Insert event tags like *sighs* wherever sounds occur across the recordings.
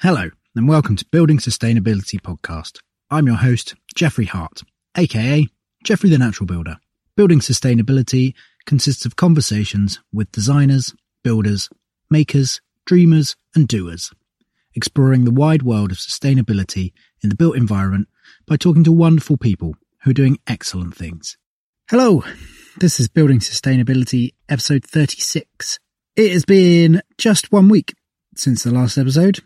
Hello, and welcome to Building Sustainability Podcast. I'm your host, Jeffrey Hart, aka Jeffrey the Natural Builder. Building Sustainability consists of conversations with designers, builders, makers, dreamers, and doers, exploring the wide world of sustainability in the built environment by talking to wonderful people who are doing excellent things. Hello, this is Building Sustainability, episode 36. It has been just one week since the last episode,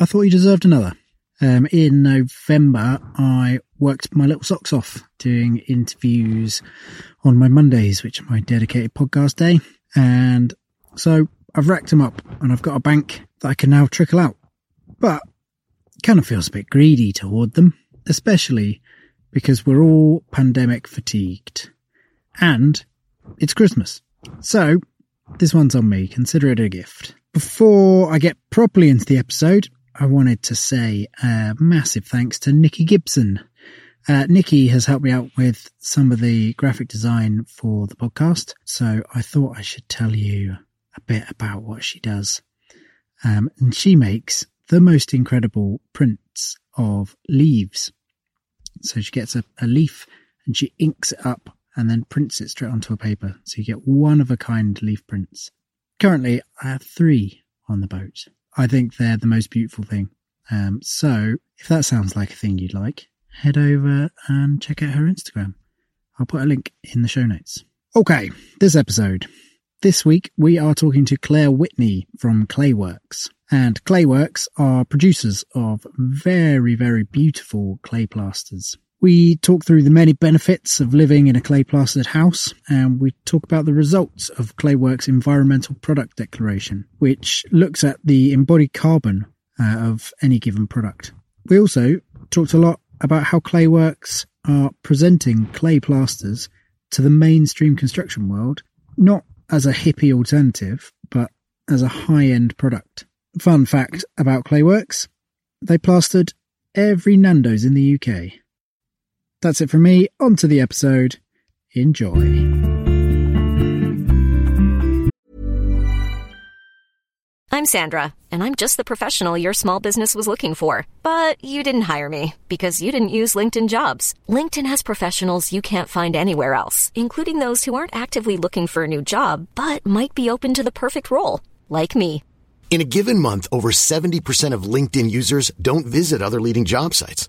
I thought you deserved another. Um, in November, I worked my little socks off doing interviews on my Mondays, which are my dedicated podcast day. And so I've racked them up and I've got a bank that I can now trickle out. But kind of feels a bit greedy toward them, especially because we're all pandemic fatigued. And it's Christmas. So this one's on me. Consider it a gift. Before I get properly into the episode, I wanted to say a massive thanks to Nicky Gibson. Uh, Nicky has helped me out with some of the graphic design for the podcast, so I thought I should tell you a bit about what she does. Um, and she makes the most incredible prints of leaves. So she gets a, a leaf and she inks it up and then prints it straight onto a paper. So you get one of a kind leaf prints. Currently, I have three on the boat. I think they're the most beautiful thing. Um, so if that sounds like a thing you'd like, head over and check out her Instagram. I'll put a link in the show notes. Okay, this episode. This week we are talking to Clare Whitney from Clayworks. And Clayworks are producers of very, very beautiful clay plasters. We talk through the many benefits of living in a clay plastered house, and we talk about the results of Clayworks' environmental product declaration, which looks at the embodied carbon uh, of any given product. We also talked a lot about how Clayworks are presenting clay plasters to the mainstream construction world, not as a hippie alternative, but as a high end product. Fun fact about Clayworks they plastered every Nando's in the UK. That's it from me. On to the episode. Enjoy. I'm Sandra, and I'm just the professional your small business was looking for. But you didn't hire me because you didn't use LinkedIn jobs. LinkedIn has professionals you can't find anywhere else, including those who aren't actively looking for a new job but might be open to the perfect role, like me. In a given month, over 70% of LinkedIn users don't visit other leading job sites.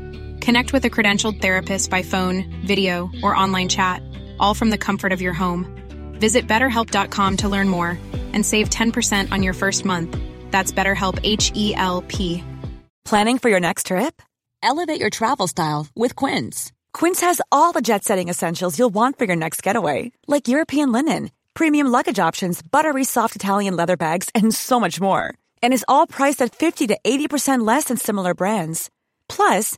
Connect with a credentialed therapist by phone, video, or online chat, all from the comfort of your home. Visit betterhelp.com to learn more and save 10% on your first month. That's BetterHelp H E L P. Planning for your next trip? Elevate your travel style with Quince. Quince has all the jet setting essentials you'll want for your next getaway, like European linen, premium luggage options, buttery soft Italian leather bags, and so much more. And is all priced at 50 to 80% less than similar brands. Plus,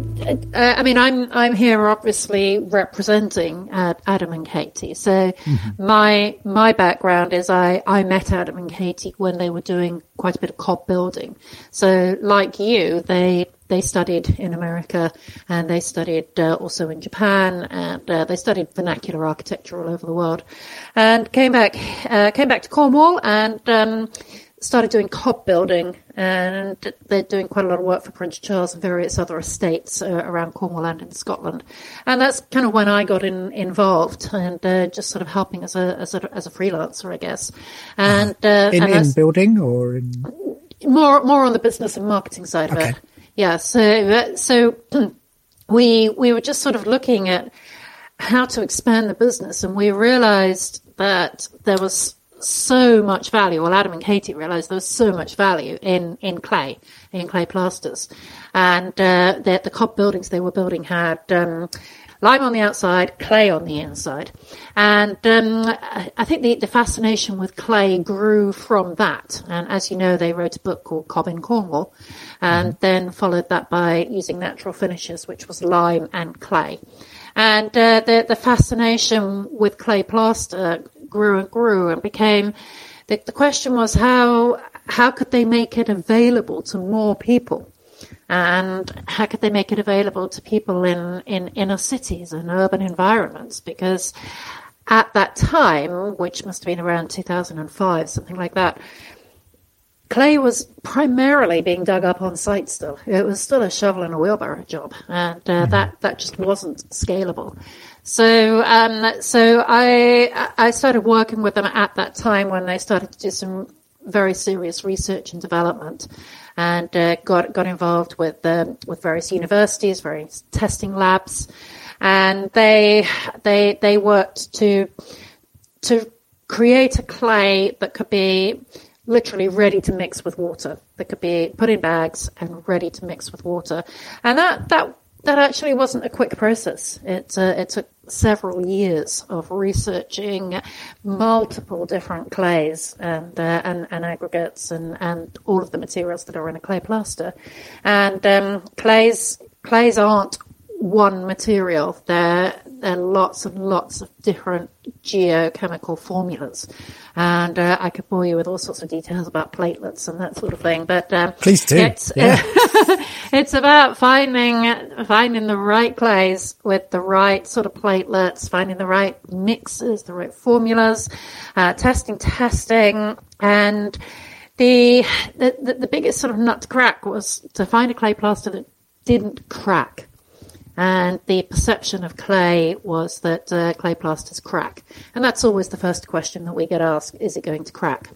uh, I mean, I'm I'm here obviously representing uh, Adam and Katie. So my my background is I I met Adam and Katie when they were doing quite a bit of cob building. So like you, they they studied in America and they studied uh, also in Japan and uh, they studied vernacular architecture all over the world and came back uh, came back to Cornwall and. Um, started doing cob building, and they're doing quite a lot of work for Prince Charles and various other estates uh, around Cornwall and in Scotland. And that's kind of when I got in, involved and uh, just sort of helping as a as a, as a freelancer, I guess. And uh, In, and in building or in. more more on the business and marketing side of Okay. it. Yeah. So uh, so. *clears throat* we we were just sort of looking at how to expand the business, and we realized that there was so much value. Well, Adam and Katie realized there was so much value in, in clay, in clay plasters. And uh, the, the COB buildings they were building had um, lime on the outside, clay on the inside. And um, I think the, the fascination with clay grew from that. And as you know, they wrote a book called Cobb in Cornwall, and mm-hmm. then followed that by using natural finishes, which was lime and clay. And uh, the, the fascination with clay plaster grew and grew and became the, the question was how how could they make it available to more people? And how could they make it available to people in, in inner cities and urban environments? Because at that time, which must have been around 2005, something like that, clay was primarily being dug up on site still. It was still a shovel and a wheelbarrow job, and uh, mm-hmm. that, that just wasn't scalable. So, um, so I, I started working with them at that time when they started to do some very serious research and development, and uh, got got involved with um, with various universities, various testing labs, and they they they worked to to create a clay that could be literally ready to mix with water. That could be put in bags and ready to mix with water, and that that that actually wasn't a quick process. It, uh, it took several years of researching multiple different clays and, uh, and, and, aggregates and, and all of the materials that are in a clay plaster. And um, clays, clays aren't one material. There, there are lots and lots of different geochemical formulas. And uh, I could bore you with all sorts of details about platelets and that sort of thing. But um, please do. It's, yeah. *laughs* it's about finding finding the right clays with the right sort of platelets, finding the right mixes, the right formulas, uh, testing, testing, and the, the the biggest sort of nut to crack was to find a clay plaster that didn't crack. And the perception of clay was that uh, clay plasters crack. And that's always the first question that we get asked, is it going to crack?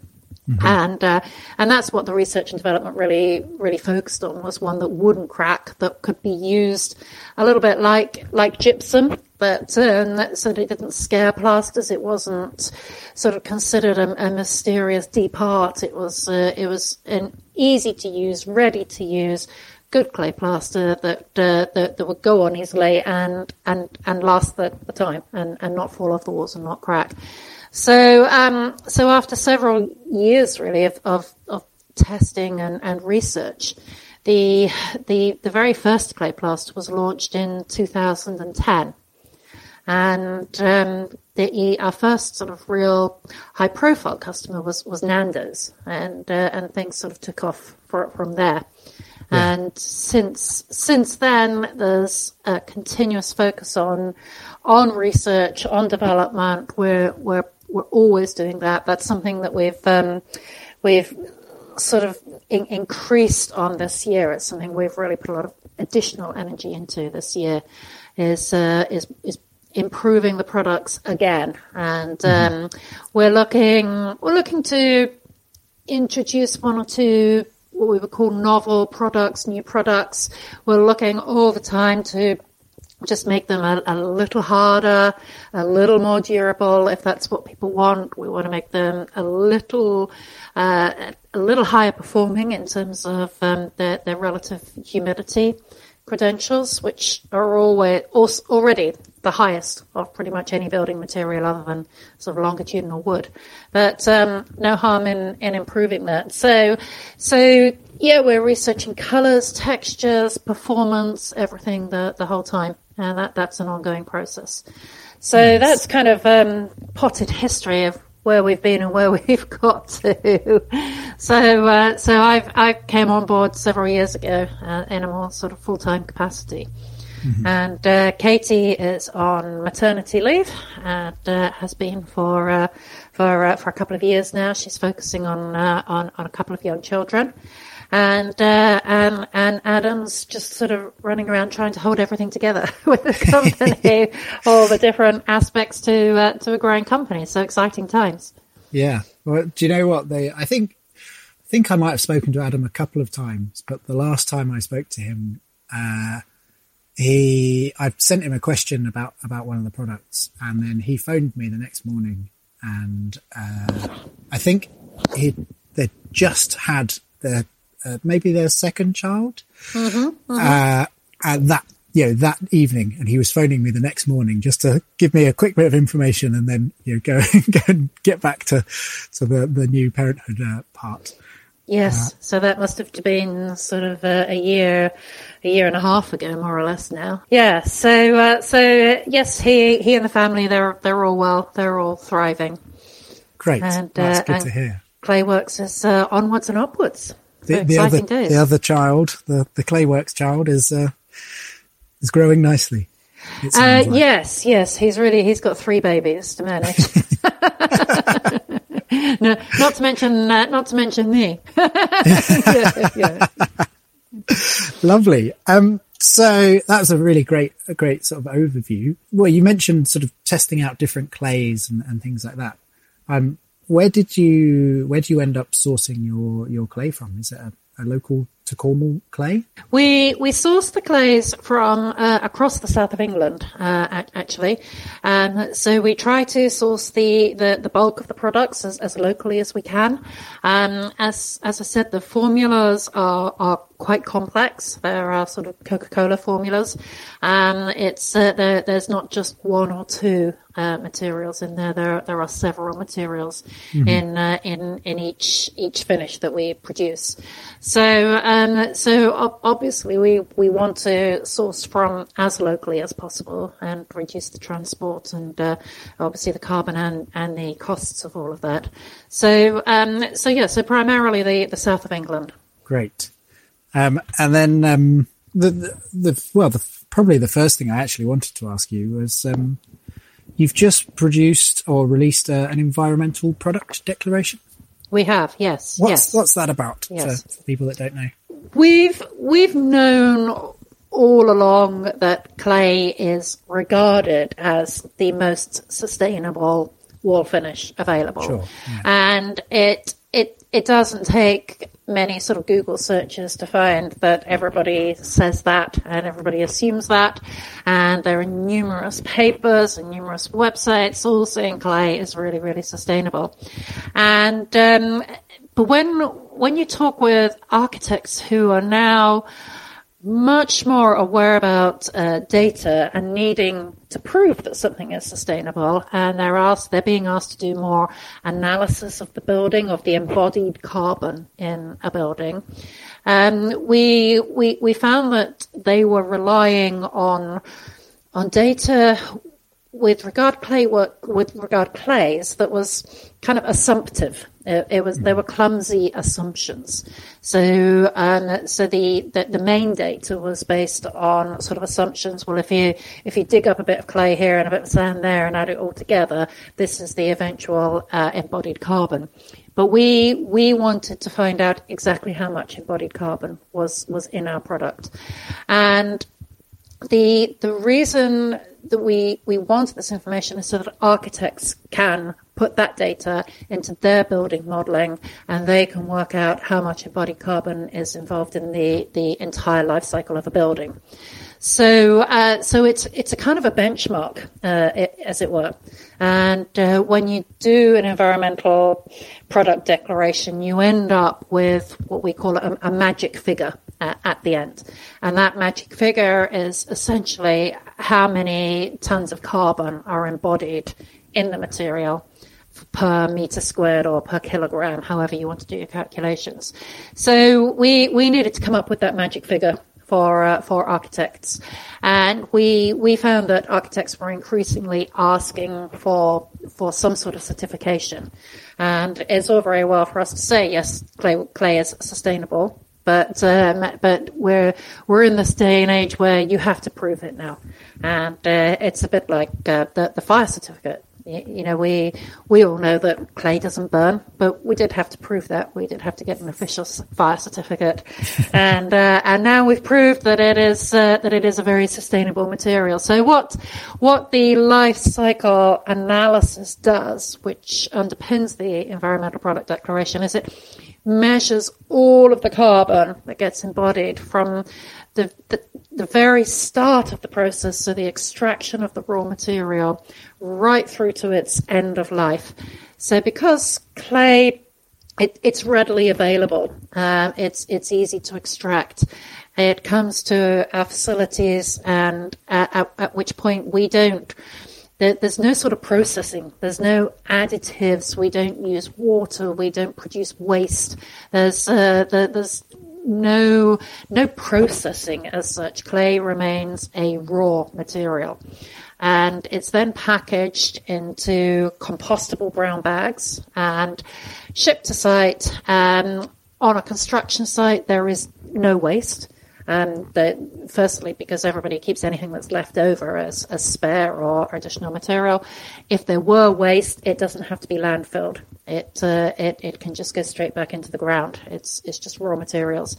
Mm-hmm. And uh, and that's what the research and development really really focused on was one that wouldn't crack that could be used a little bit like like gypsum, but um, so that it didn't scare plasters. It wasn't sort of considered a, a mysterious deep art. It was uh, it was an easy to use, ready to use good clay plaster that uh, that, that would go on easily and and and last the, the time and, and not fall off the walls and not crack. So um, so after several years really of of, of testing and, and research, the the the very first clay plaster was launched in 2010. And um, the, our first sort of real high profile customer was, was Nando's, and uh, and things sort of took off for, from there. And since since then, there's a continuous focus on on research, on development. We're we're we're always doing that. That's something that we've um, we've sort of in, increased on this year. It's something we've really put a lot of additional energy into this year. Is uh, is is improving the products again, and mm-hmm. um, we're looking we're looking to introduce one or two what we would call novel products, new products. We're looking all the time to just make them a, a, little harder, a little more durable, if that's what people want. We want to make them a little, uh, a little higher performing in terms of um, their, their relative humidity credentials, which are always already the highest of pretty much any building material other than sort of longitudinal wood. But um, no harm in, in improving that. So, so yeah, we're researching colors, textures, performance, everything the, the whole time. And that, that's an ongoing process. So nice. that's kind of um, potted history of where we've been and where *laughs* we've got to. so, uh, so I've I came on board several years ago uh, in a more sort of full time capacity, mm-hmm. and uh, Katie is on maternity leave and uh, has been for uh, for uh, for a couple of years now. She's focusing on on on a couple of young children and uh, and and Adam's just sort of running around trying to hold everything together *laughs* with the company, *laughs* all the different aspects to uh, to a growing company. So exciting times. Yeah. Well, do you know what they? I think I think I might have spoken to Adam a couple of times, but the last time I spoke to him, uh, he I sent him a question about about one of the products, and then he phoned me the next morning, and uh, I think he they just had their uh, maybe their second child, Mm-hmm, Uh, and that you know that evening, and he was phoning me the next morning just to give me a quick bit of information, and then you know go *laughs* go and get back to to the the new parenthood uh, part. Yes, so that must have been sort of uh, a year, a year and a half ago, more or less now. Yeah. So, uh, so uh, yes, he he and the family they're they're all well, they're all thriving. Great, And, that's uh, good to hear. Clayworks is uh, onwards and upwards. The, the other days. the other child, the the Clayworks child, is uh, is growing nicely. Uh, like. yes, yes, he's really he's got three babies to manage. *laughs* *laughs* no, not to mention uh, not to mention me. *laughs* yeah, yeah. Lovely. Um, so that was a really great, a great sort of overview. Well, you mentioned sort of testing out different clays and, and things like that. Um, where did you, where do you end up sourcing your, your clay from? Is it a, a local to Cornwall clay? We we source the clays from uh, across the south of England, uh, actually. Um, so we try to source the, the, the bulk of the products as, as locally as we can. Um, as as I said, the formulas are are quite complex. There are sort of Coca Cola formulas. Um, it's uh, there, there's not just one or two uh, materials in there. There there are several materials in uh, in in each each finish that we produce. So um, so obviously we we want to source from as locally as possible and reduce the transport and uh, obviously the carbon and and the costs of all of that. So um, so yeah, so primarily the the south of England. Great. Um, and then, um, the, the, the, well, the, probably the first thing I actually wanted to ask you was, um, you've just produced or released uh, an environmental product declaration. We have yes What's, yes. what's that about Yes. for people that don't know? We've we've known all along that clay is regarded as the most sustainable wall finish available, Sure, yeah. and it it it doesn't take many sort of Google searches to find that everybody says that and everybody assumes that, and there are numerous papers and numerous websites all saying clay is really really sustainable, and um, but when when you talk with architects who are now much more aware about uh, data and needing to prove that something is sustainable, and they're asked, they're being asked to do more analysis of the building, of the embodied carbon in a building. Um, we we we found that they were relying on on data with regard clay work with regard clays that was kind of assumptive. It, it was there were clumsy assumptions. So um, so the, the the main data was based on sort of assumptions. Well, if you if you dig up a bit of clay here and a bit of sand there and add it all together, this is the eventual uh, embodied carbon. But we we wanted to find out exactly how much embodied carbon was was in our product, and the the reason that we we want this information so that architects can put that data into their building modeling and they can work out how much embodied carbon is involved in the the entire life cycle of a building. So, uh, so it's it's a kind of a benchmark, uh, i as it were. And uh, when you do an environmental product declaration, you end up with what we call a, a magic figure uh, at the end, and that magic figure is essentially how many tons of carbon are embodied in the material per meter squared or per kilogram, however you want to do your calculations. So we we needed to come up with that magic figure for uh, for architects, and we we found that architects were increasingly asking for for some sort of certification, and it's all very well for us to say yes, clay, clay is sustainable. But um, but we're we're in this day and age where you have to prove it now, and uh, it's a bit like uh, the the fire certificate. Y- You know, we we all know that clay doesn't burn, but we did have to prove that. We did have to get an official fire certificate, *laughs* and uh, and now we've proved that it is uh, that it is a very sustainable material. So what what the life cycle analysis does, which underpins the environmental product declaration, is it measures all of the carbon that gets embodied from the, the the very start of the process, so the extraction of the raw material, right through to its end of life. So because clay, it, it's readily available. Uh, it's it's easy to extract. It comes to our facilities, and at, at which point we don't there's no sort of processing. There's no additives. We don't use water. We don't produce waste. There's uh, there's no no processing as such. Clay remains a raw material, and it's then packaged into compostable brown bags and shipped to site. Um, on a construction site, there is no waste. Um, that firstly, because everybody keeps anything that's left over as, as spare or additional material. If there were waste, it doesn't have to be landfilled. It, uh, it it can just go straight back into the ground. It's it's just raw materials,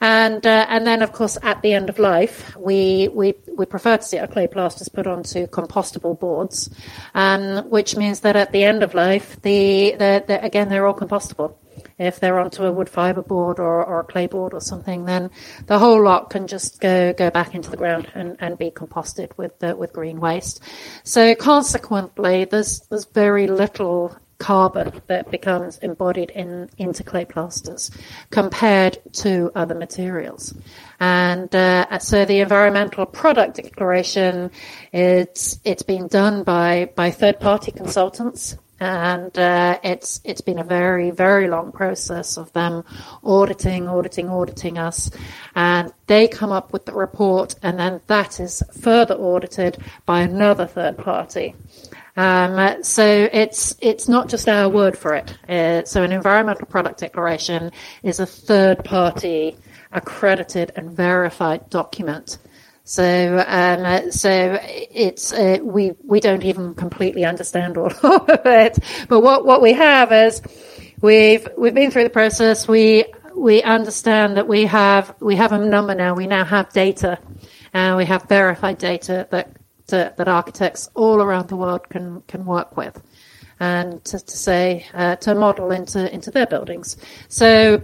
and uh, and then of course at the end of life we we we prefer to see our clay plasters put onto compostable boards, um, which means that at the end of life the, the, the again they're all compostable. If they're onto a wood fiber board or, or a clay board or something, then the whole lot can just go go back into the ground and, and be composted with the, with green waste. So consequently, there's there's very little carbon that becomes embodied in into clay plasters compared to other materials. And uh, so the environmental product declaration, it's it's been done by by third party consultants and uh, it's it's been a very very long process of them auditing, auditing, auditing us, and they come up with the report, and then that is further audited by another third party. Um, so it's it's not just our word for it. Uh, so an environmental product declaration is a third party accredited and verified document so, um, so it's uh, we we don't even completely understand all *laughs* of it. But what what we have is we've we've been through the process. We we understand that we have we have a number now. We now have data, and we have verified data that to, that architects all around the world can can work with, and to, to say uh, to model into into their buildings. So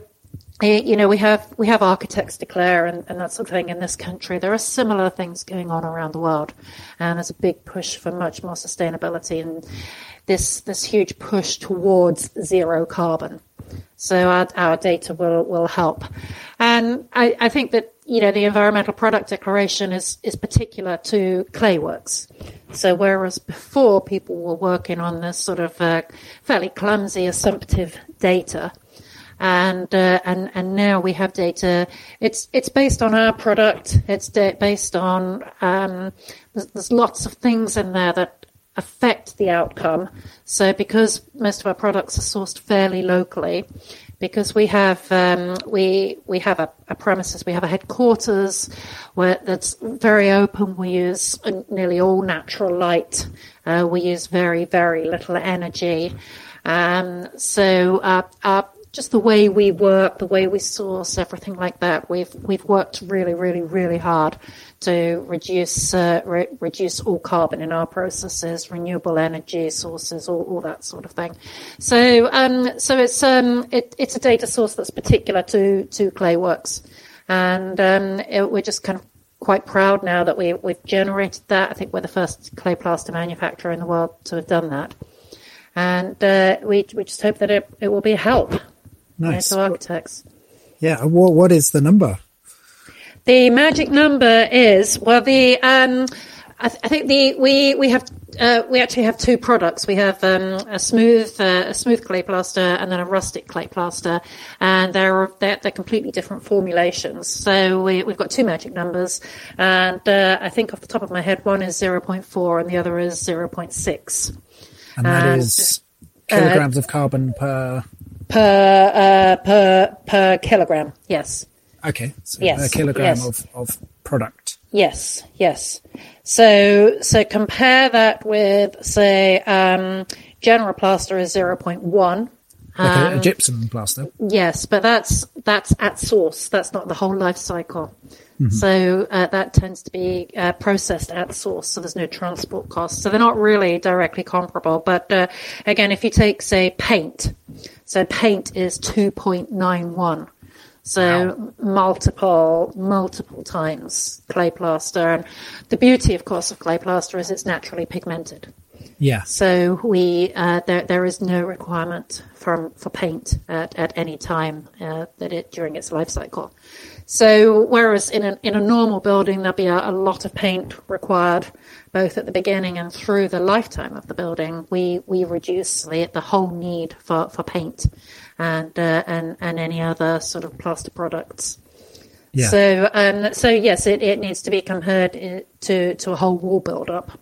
you know, we have we have architects declare and, and, that sort of thing in this country. There are similar things going on around the world, and there's a big push for much more sustainability and this this huge push towards zero carbon. So our, our data will will help, and I, I think that you know the environmental product declaration is is particular to clayworks. So whereas before people were working on this sort of uh, fairly clumsy assumptive data and uh, and and now we have data. It's it's based on our product. It's based on um, there's, there's lots of things in there that affect the outcome. So because most of our products are sourced fairly locally, because we have um, we we have a, a, premises, we have a headquarters where that's very open. We use nearly all natural light. Uh, we use very very little energy. Um, so uh, our just the way we work, the way we source, everything like that. We've we've worked really, really, really hard to reduce uh, re- reduce all carbon in our processes, renewable energy sources, all, all that sort of thing. So um, so it's um, it, it's a data source that's particular to to Clayworks, and um, it, we're just kind of quite proud now that we we've generated that. I think we're the first clay plaster manufacturer in the world to have done that and uh, we we just hope that it, it will be a help Nice. to architects. Yeah. What What is the number? The magic number is well the um, I, th- I think the we we have uh, we actually have two products. We have um, a smooth uh, a smooth clay plaster and then a rustic clay plaster, and they're they're, they're completely different formulations. So we, we've got two magic numbers, and uh, I think off the top of my head, one is zero point four and the other is zero point six. And that and, is kilograms of carbon per per uh, per per kilogram. Yes. Okay. So yes. A kilogram yes. of, of product. Yes. Yes. So so compare that with say um, general plaster is zero point one. Like um, a, a, gypsum plaster. Yes, but that's that's at source. That's not the whole life cycle. Mm-hmm. So uh, that tends to be uh, processed at source, so there's no transport costs. So they're not really directly comparable. But uh, again, if you take say paint, so paint is 2.91. So Wow. multiple, multiple times clay plaster. And the beauty, of course, of clay plaster is it's naturally pigmented. Yeah. So we uh, there there is no requirement for for paint at, at any time uh, that it during its life cycle. So whereas in a in a normal building there'll be a, a lot of paint required both at the beginning and through the lifetime of the building, we we reduce the the whole need for, for paint and uh, and and any other sort of plaster products. Yeah. So um so yes, it, it needs to be compared uh, to to a whole wall build up.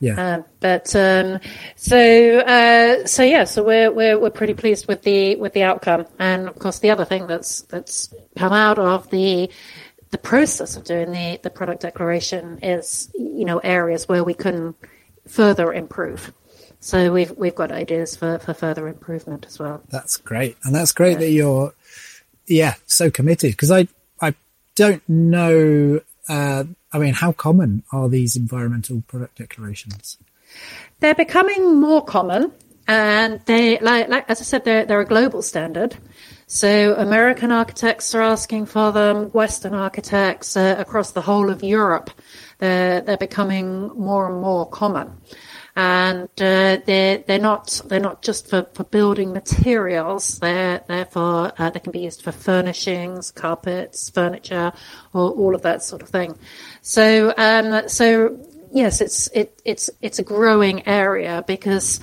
Yeah. Um, but um, so uh, so yeah, so we're we're we're pretty pleased with the with the outcome, and of course the other thing that's that's come out of the the process of doing the the product declaration is you know areas where we can further improve. So we've we've got ideas for, for further improvement as well. That's great, and that's great that you're, yeah, so committed. Because I, I don't know. Uh, I mean, how common are these environmental product declarations? They're becoming more common, and they, like, like as I said, they're they're a global standard. So American architects are asking for them. Western architects uh, across the whole of Europe, they're they're becoming more and more common, and uh, they're they're not they're not just for, for building materials. They're they're for uh, they can be used for furnishings, carpets, furniture, or all of that sort of thing. So um, so yes, it's it, it's it's a growing area because,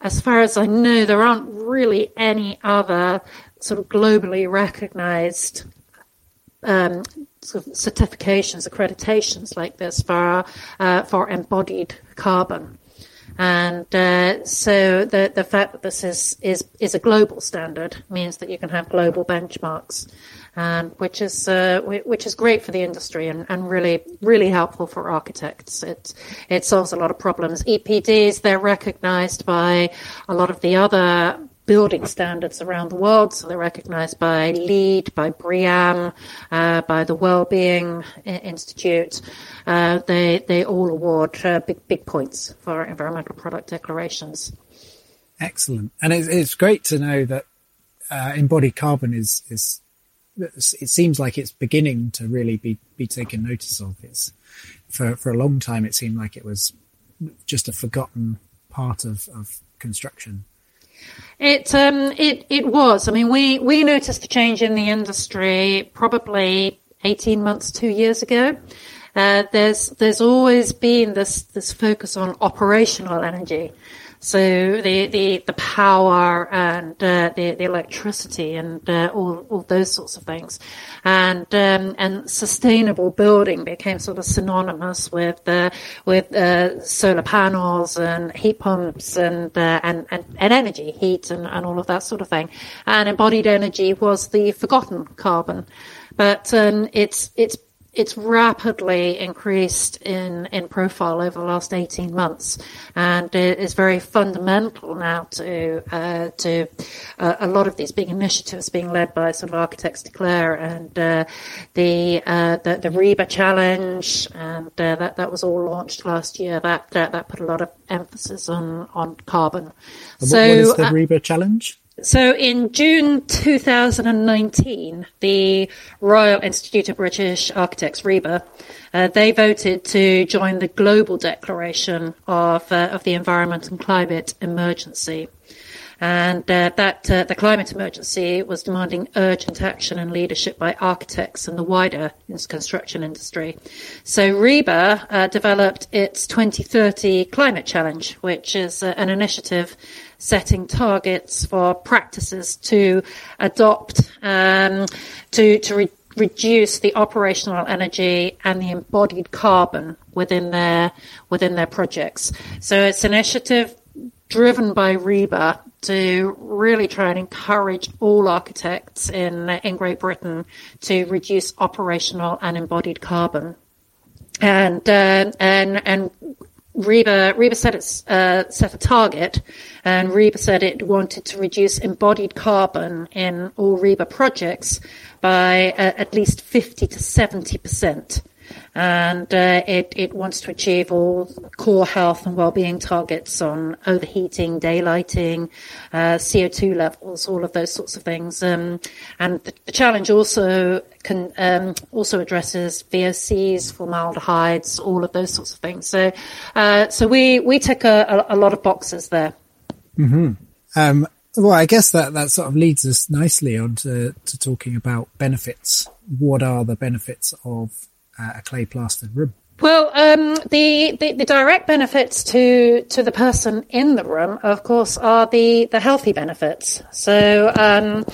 as far as I know, there aren't really any other sort of globally recognised um, sort of certifications, accreditations like this for uh, for embodied carbon. And uh, so the the fact that this is, is is a global standard means that you can have global benchmarks, um, which is uh, which is great for the industry and, and really really helpful for architects. It it solves a lot of problems. EPDs they're recognised by a lot of the other building standards around the world. So they're recognized by LEED, by BREEAM, uh, by the Wellbeing I- Institute. Uh, they, they all award uh, big, big points for environmental product declarations. Excellent, and it's, it's great to know that uh, embodied carbon is is. It seems like it's beginning to really be be taken notice of. It's for for a long time. It seemed like it was just a forgotten part of of construction. It um it it was. I mean, we we noticed a change in the industry probably eighteen months, two years ago. Uh, there's there's always been this this focus on operational energy. So the, the, the power and uh, the, the electricity and uh, all, all those sorts of things, and um, and sustainable building became sort of synonymous with uh, with uh, solar panels and heat pumps and uh, and, and and energy, heat and, and all of that sort of thing. And embodied energy was the forgotten carbon, but um, it's it's it's rapidly increased in, in profile over the last 18 months and it is very fundamental now to uh, to uh, a lot of these big initiatives being led by sort of architects declare and uh, the, uh, the the RIBA challenge and uh, that that was all launched last year that that, that put a lot of emphasis on on carbon And so what, is the uh, RIBA challenge? So in June 2019, the Royal Institute of British Architects, RIBA, uh, they voted to join the global declaration of, uh, of the environment and climate emergency. And uh, that uh, the climate emergency was demanding urgent action and leadership by architects and the wider construction industry. So RIBA uh, developed its 2030 climate challenge, which is uh, an initiative setting targets for practices to adopt um, to to re- reduce the operational energy and the embodied carbon within their within their projects. So it's an initiative driven by RIBA to really try and encourage all architects in in Great Britain to reduce operational and embodied carbon. And uh, and and RIBA, RIBA set, its, uh, set a target, and RIBA said it wanted to reduce embodied carbon in all RIBA projects by uh, at least 50 to 70 percent and uh, it, it wants to achieve all core health and well-being targets on overheating, daylighting, uh, CO2 levels, all of those sorts of things. Um, and the, challenge also can um, also addresses VOCs, formaldehydes, all of those sorts of things. So, uh, so we we tick a, a, a, lot of boxes there. Mm-hmm. Um, well, I guess that, that sort of leads us nicely on to, to talking about benefits. What are the benefits of uh, a clay plastered room? Well, um, the, the, the direct benefits to to the person in the room, of course, are the the healthy benefits. So, um,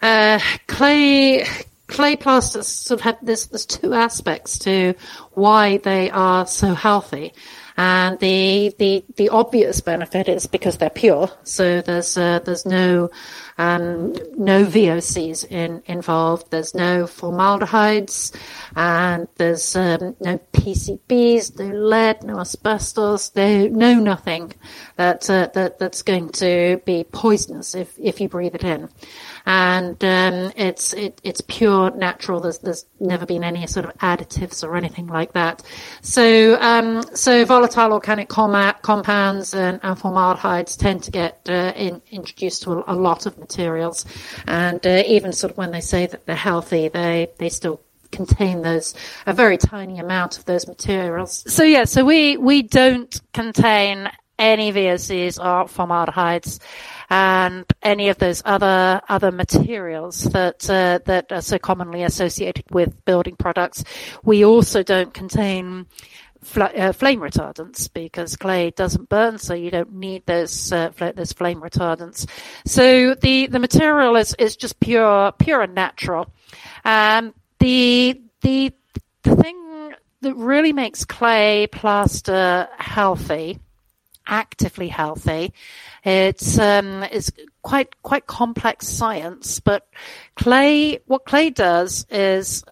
uh, clay clay plasters sort of have this. There's two aspects to why they are so healthy. And the, the, the obvious benefit is because they're pure. So there's, uh, there's no, um, no VOCs in, involved. There's no formaldehydes and there's, um, no PCBs, no lead, no asbestos, no, no nothing that, uh, that, that's going to be poisonous if, if you breathe it in and um, it's it, it's pure natural. There's there's never been any sort of additives or anything like that. So um, so volatile organic com- compounds and, and, formaldehydes tend to get uh, in, introduced to a, a, lot of materials, and uh, even sort of when they say that they're healthy, they they still contain those a very tiny amount of those materials. So yeah, so we we don't contain any VOCs or formaldehydes and any of those other other materials that uh, that are so commonly associated with building products. We also don't contain uh, flame retardants because clay doesn't burn, so you don't need those uh, those flame retardants. So the the material is is just pure pure and natural. Um, the the the thing that really makes clay plaster healthy actively healthy. It's um, it's quite quite complex science, but clay what clay does is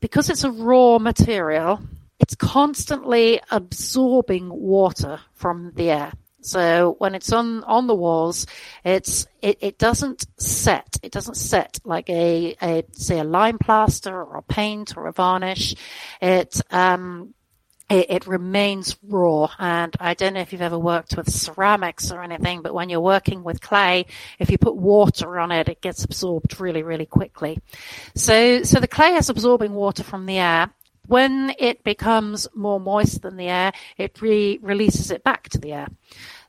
because it's a raw material, it's constantly absorbing water from the air. So when it's on, on the walls, it's, it, it doesn't set. It doesn't set like a, a, say a lime plaster or a paint or a varnish. It, um, it, it, remains raw. And I don't know if you've ever worked with ceramics or anything, but when you're working with clay, if you put water on it, it gets absorbed really, really quickly. So, so the clay is absorbing water from the air. When it becomes more moist than the air, it re- releases it back to the air.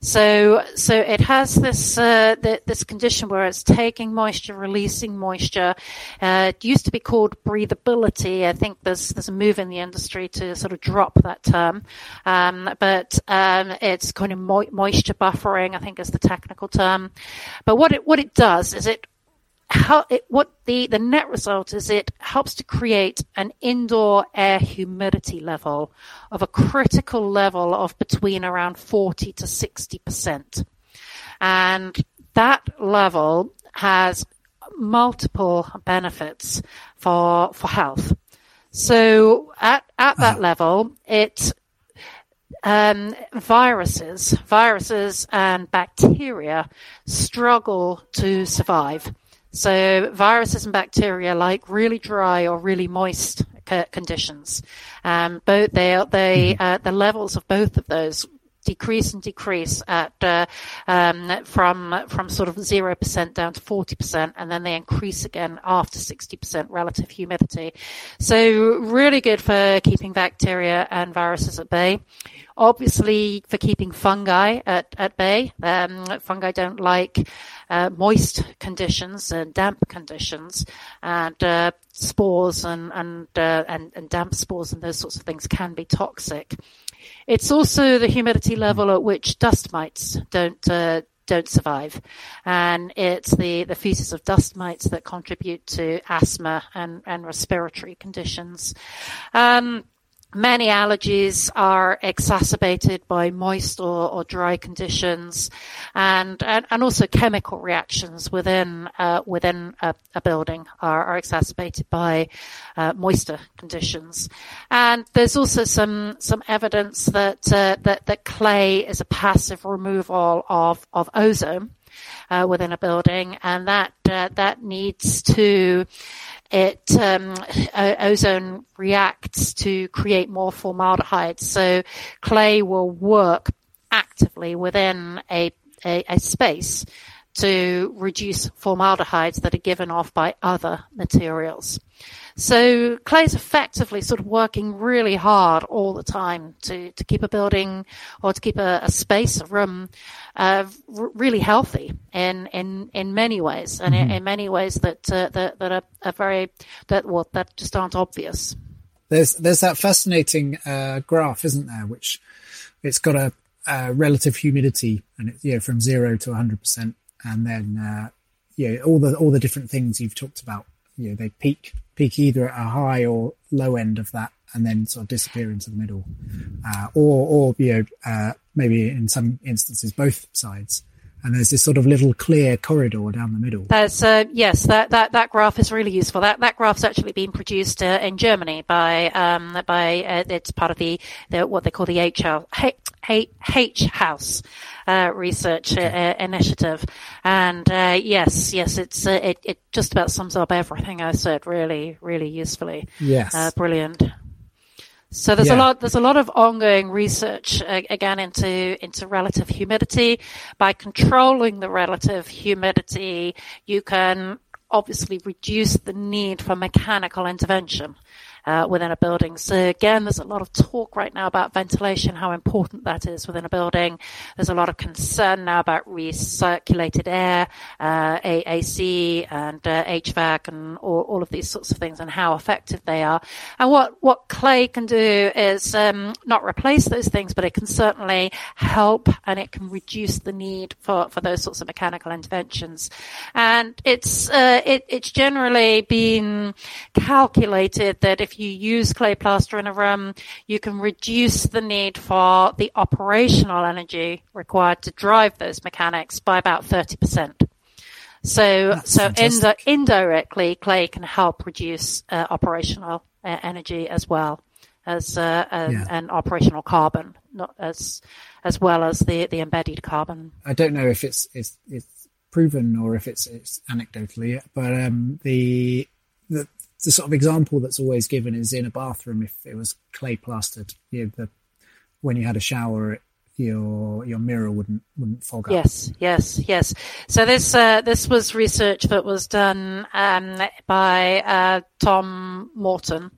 So, so it has this uh, this condition where it's taking moisture, releasing moisture. Uh, it used to be called breathability. I think there's there's a move in the industry to sort of drop that term, um, but um, it's kind of mo- moisture buffering. I think is the technical term. But what it what it does is it how it, what the, the net result is it helps to create an indoor air humidity level of a critical level of between around 40 to 60%. And that level has multiple benefits for, for health. So at, at that uh-huh. level, it um, viruses, viruses and bacteria struggle to survive. So viruses and bacteria like really dry or really moist conditions. Um, both they they mm-hmm. uh, the levels of both of those decrease and decrease at uh, um, from from sort of zero percent down to forty percent, and then they increase again after sixty percent relative humidity. So really good for keeping bacteria and viruses at bay. Obviously, for keeping fungi at, at bay. Um, fungi don't like uh, moist conditions and damp conditions, and uh, spores and and, uh, and and damp spores and those sorts of things can be toxic. It's also the humidity level at which dust mites don't uh, don't survive. And it's the, the feces of dust mites that contribute to asthma and, and respiratory conditions. Um, Many allergies are exacerbated by moist or, or dry conditions, and, and, and also chemical reactions within uh, within a, a, building are, are exacerbated by uh, moisture conditions. And there's also some some evidence that uh, that that clay is a passive removal of of ozone uh, within a building, and that uh, that needs to it um, ozone reacts to create more formaldehyde. So clay will work actively within a, a, a space to reduce formaldehydes that are given off by other materials. So clay is effectively sort of working really hard all the time to, to keep a building or to keep a, a space, a room, uh, r- really healthy in, in, in many ways and mm-hmm. in, in, many ways that, uh, that, that are, are, very, that, well, that just aren't obvious. There's, there's that fascinating, uh, graph, isn't there? Which it's got a, a relative humidity and it's, you know, from zero to 100%. And then, uh, yeah, all the, all the different things you've talked about, you know, they peak peak either at a high or low end of that and then sort of disappear into the middle, uh, or or you know uh, maybe in some instances both sides. And there's this sort of little clear corridor down the middle. There's uh, yes, that, that that graph is really useful. That that graph's actually been produced uh, in Germany by um, by uh, it's part of the, the what they call the H house, H, H house uh, research uh, initiative. And uh, yes, yes, it's uh, it, it just about sums up everything I said really, really usefully. Yes, uh, brilliant. So there's yeah. a lot there's a lot of ongoing research uh, again into into relative humidity. By controlling the relative humidity, you can obviously reduce the need for mechanical intervention uh, within a building. So again, there's a lot of talk right now about ventilation, how important that is within a building. There's a lot of concern now about recirculated air, uh, AC and uh, HVAC and all, all, of these sorts of things and how effective they are. And what, what clay can do is um, not replace those things, but it can certainly help and it can reduce the need for, for those sorts of mechanical interventions. And it's, uh, it, it's generally been calculated that if you use clay plaster in a room, you can reduce the need for the operational energy required to drive those mechanics by about 30%. So, That's so indi- indirectly, clay can help reduce uh, operational uh, energy as well as uh, yeah. and operational carbon, not as as well as the the embedded carbon. I don't know if it's it's, it's proven or if it's it's anecdotally, but um, the the the sort of example that's always given is in a bathroom if it was clay plastered. You know, the, when you had a shower, your your mirror wouldn't wouldn't fog up. Yes, yes, yes. So this uh, this was research that was done um, by uh, Tom Morton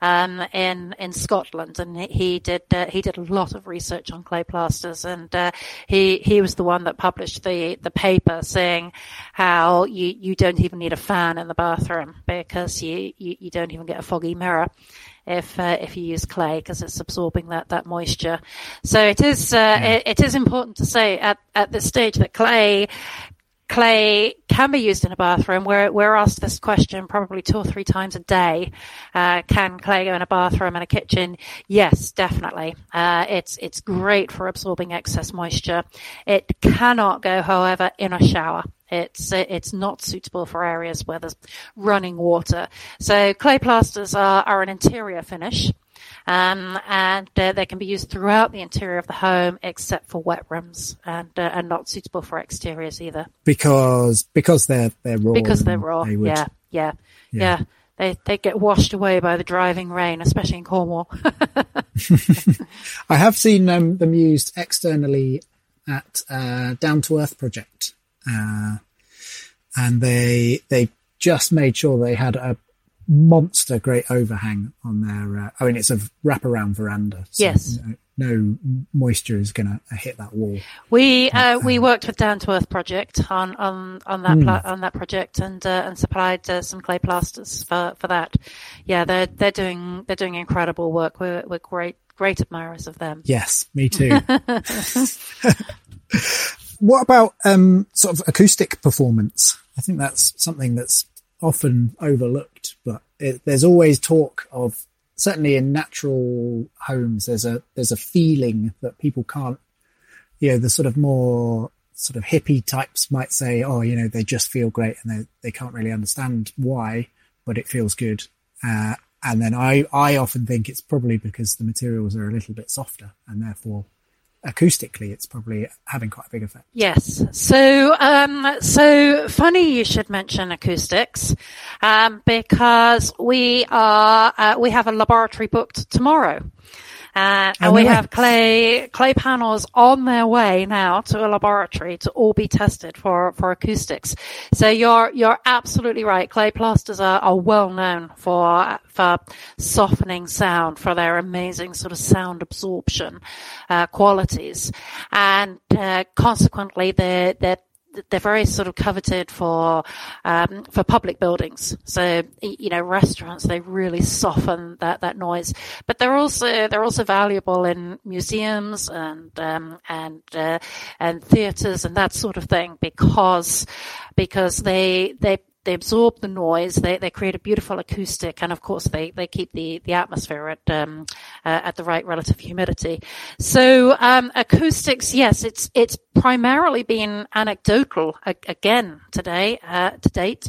um, in in Scotland, and he did uh, he did a lot of research on clay plasters, and uh, he he was the one that published the the paper saying how you you don't even need a fan in the bathroom because you you, you don't even get a foggy mirror if uh, if you use clay because it's absorbing that that moisture. So it is uh, yeah. it, it is important to say at at this stage that clay clay can be used in a bathroom. We're, we're asked this question probably two or three times a day. Uh, can clay go in a bathroom and a kitchen? Yes, definitely. Uh, it's, it's great for absorbing excess moisture. It cannot go, however, in a shower. It's it's not suitable for areas where there's running water. So clay plasters are, are an interior finish. Um, and uh, they can be used throughout the interior of the home except for wet rooms and uh, and not suitable for exteriors either. Because because they're they're raw. Because they're raw. They would, yeah, yeah, yeah, yeah. They they get washed away by the driving rain, especially in Cornwall. *laughs* I have seen um, them used externally at uh, Down to Earth project, uh, and they they just made sure they had a monster great overhang on their. Uh, I mean, it's a wraparound veranda. So yes. No, no moisture is going to hit that wall. We uh, we worked with Down to Earth project on on on that mm. pla- on that project and uh, and supplied uh, some clay plasters for for that. Yeah, they're they're doing they're doing incredible work. We're we're great great admirers of them. Yes, me *laughs* too. what about um, sort of acoustic performance? I think that's something that's often overlooked, but it, there's always talk of certainly in natural homes. There's a there's a feeling that people can't, you know, the sort of more sort of hippie types might say, oh, you know, they just feel great and they they can't really understand why, but it feels good. Uh, and then I I often think it's probably because the materials are a little bit softer and therefore acoustically, it's probably having quite a big effect. Yes. So, um, so funny you should mention acoustics, um, because we are, uh, we have a laboratory booked tomorrow. Uh, and we have clay clay panels on their way now to a laboratory to all be tested for, for acoustics. So you're you're absolutely right. Clay plasters are, are well known for for softening sound, for their amazing sort of sound absorption uh, qualities, and uh, consequently they're they're they're very sort of coveted for um, for public buildings. So you know, restaurants they really soften that that noise, but they're also they're also valuable in museums and um, and uh, and theaters and that sort of thing because because they they they absorb the noise, they, they create a beautiful acoustic, and of course they, they keep the, the atmosphere at um, uh, at the right relative humidity. So um, acoustics, yes, it's it's primarily been anecdotal again today uh, to date,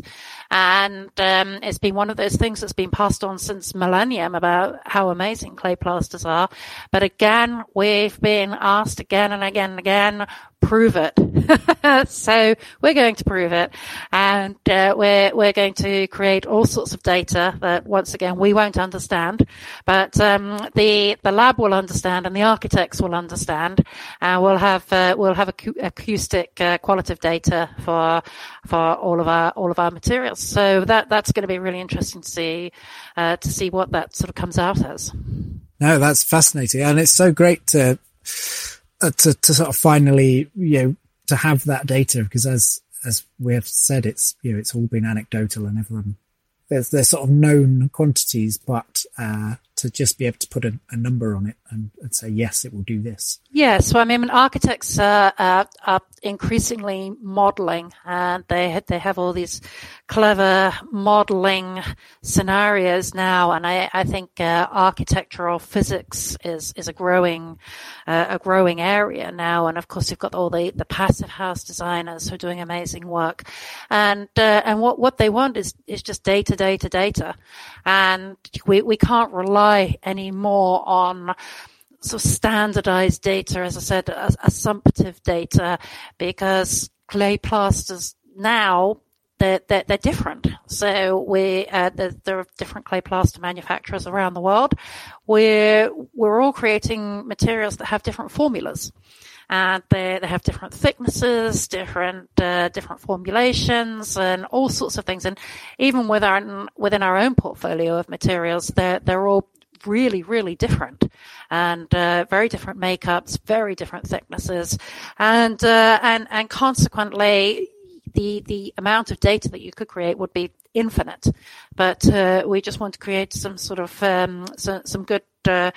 and um, it's been one of those things that's been passed on since millennium about how amazing clay plasters are. But again, we've been asked again and again and again, prove it. *laughs* so we're going to prove it, and uh, we're we're going to create all sorts of data that once again we won't understand, but um, the the lab will understand and the architects will understand, and we'll have uh, we'll have acoustic uh, qualitative data for for all of our all of our materials. So that that's going to be really interesting to see uh, to see what that sort of comes out as. No, that's fascinating, and it's so great to to, to sort of finally, you know, to have that data because as, as we have said, it's, you know, it's all been anecdotal and everyone, there's, there's sort of known quantities, but, uh, to just be able to put a, a number on it and, and, say, yes, it will do this. Yeah. So, I mean, architects uh, are increasingly modeling and they, they have all these clever modeling scenarios now. And I, I think uh, architectural physics is, is a growing, uh, a growing area now. And of course, you've got all the, the passive house designers who are doing amazing work. And, uh, and what, what they want is, is just data, data, data. And we, we can't rely anymore on sort of standardized data, as I said, assumptive data, because clay plasters now they're, they're, they're different. So we, uh, there, there, are different clay plaster manufacturers around the world. We're, we're all creating materials that have different formulas. And they, they have different thicknesses, different, uh, different formulations and all sorts of things. And even with our, within our own portfolio of materials, they're, they're all really, really different and uh, very different makeups, very different thicknesses, and uh, and and consequently, the the amount of data that you could create would be infinite. But uh, we just want to create some sort of um, some, some good uh,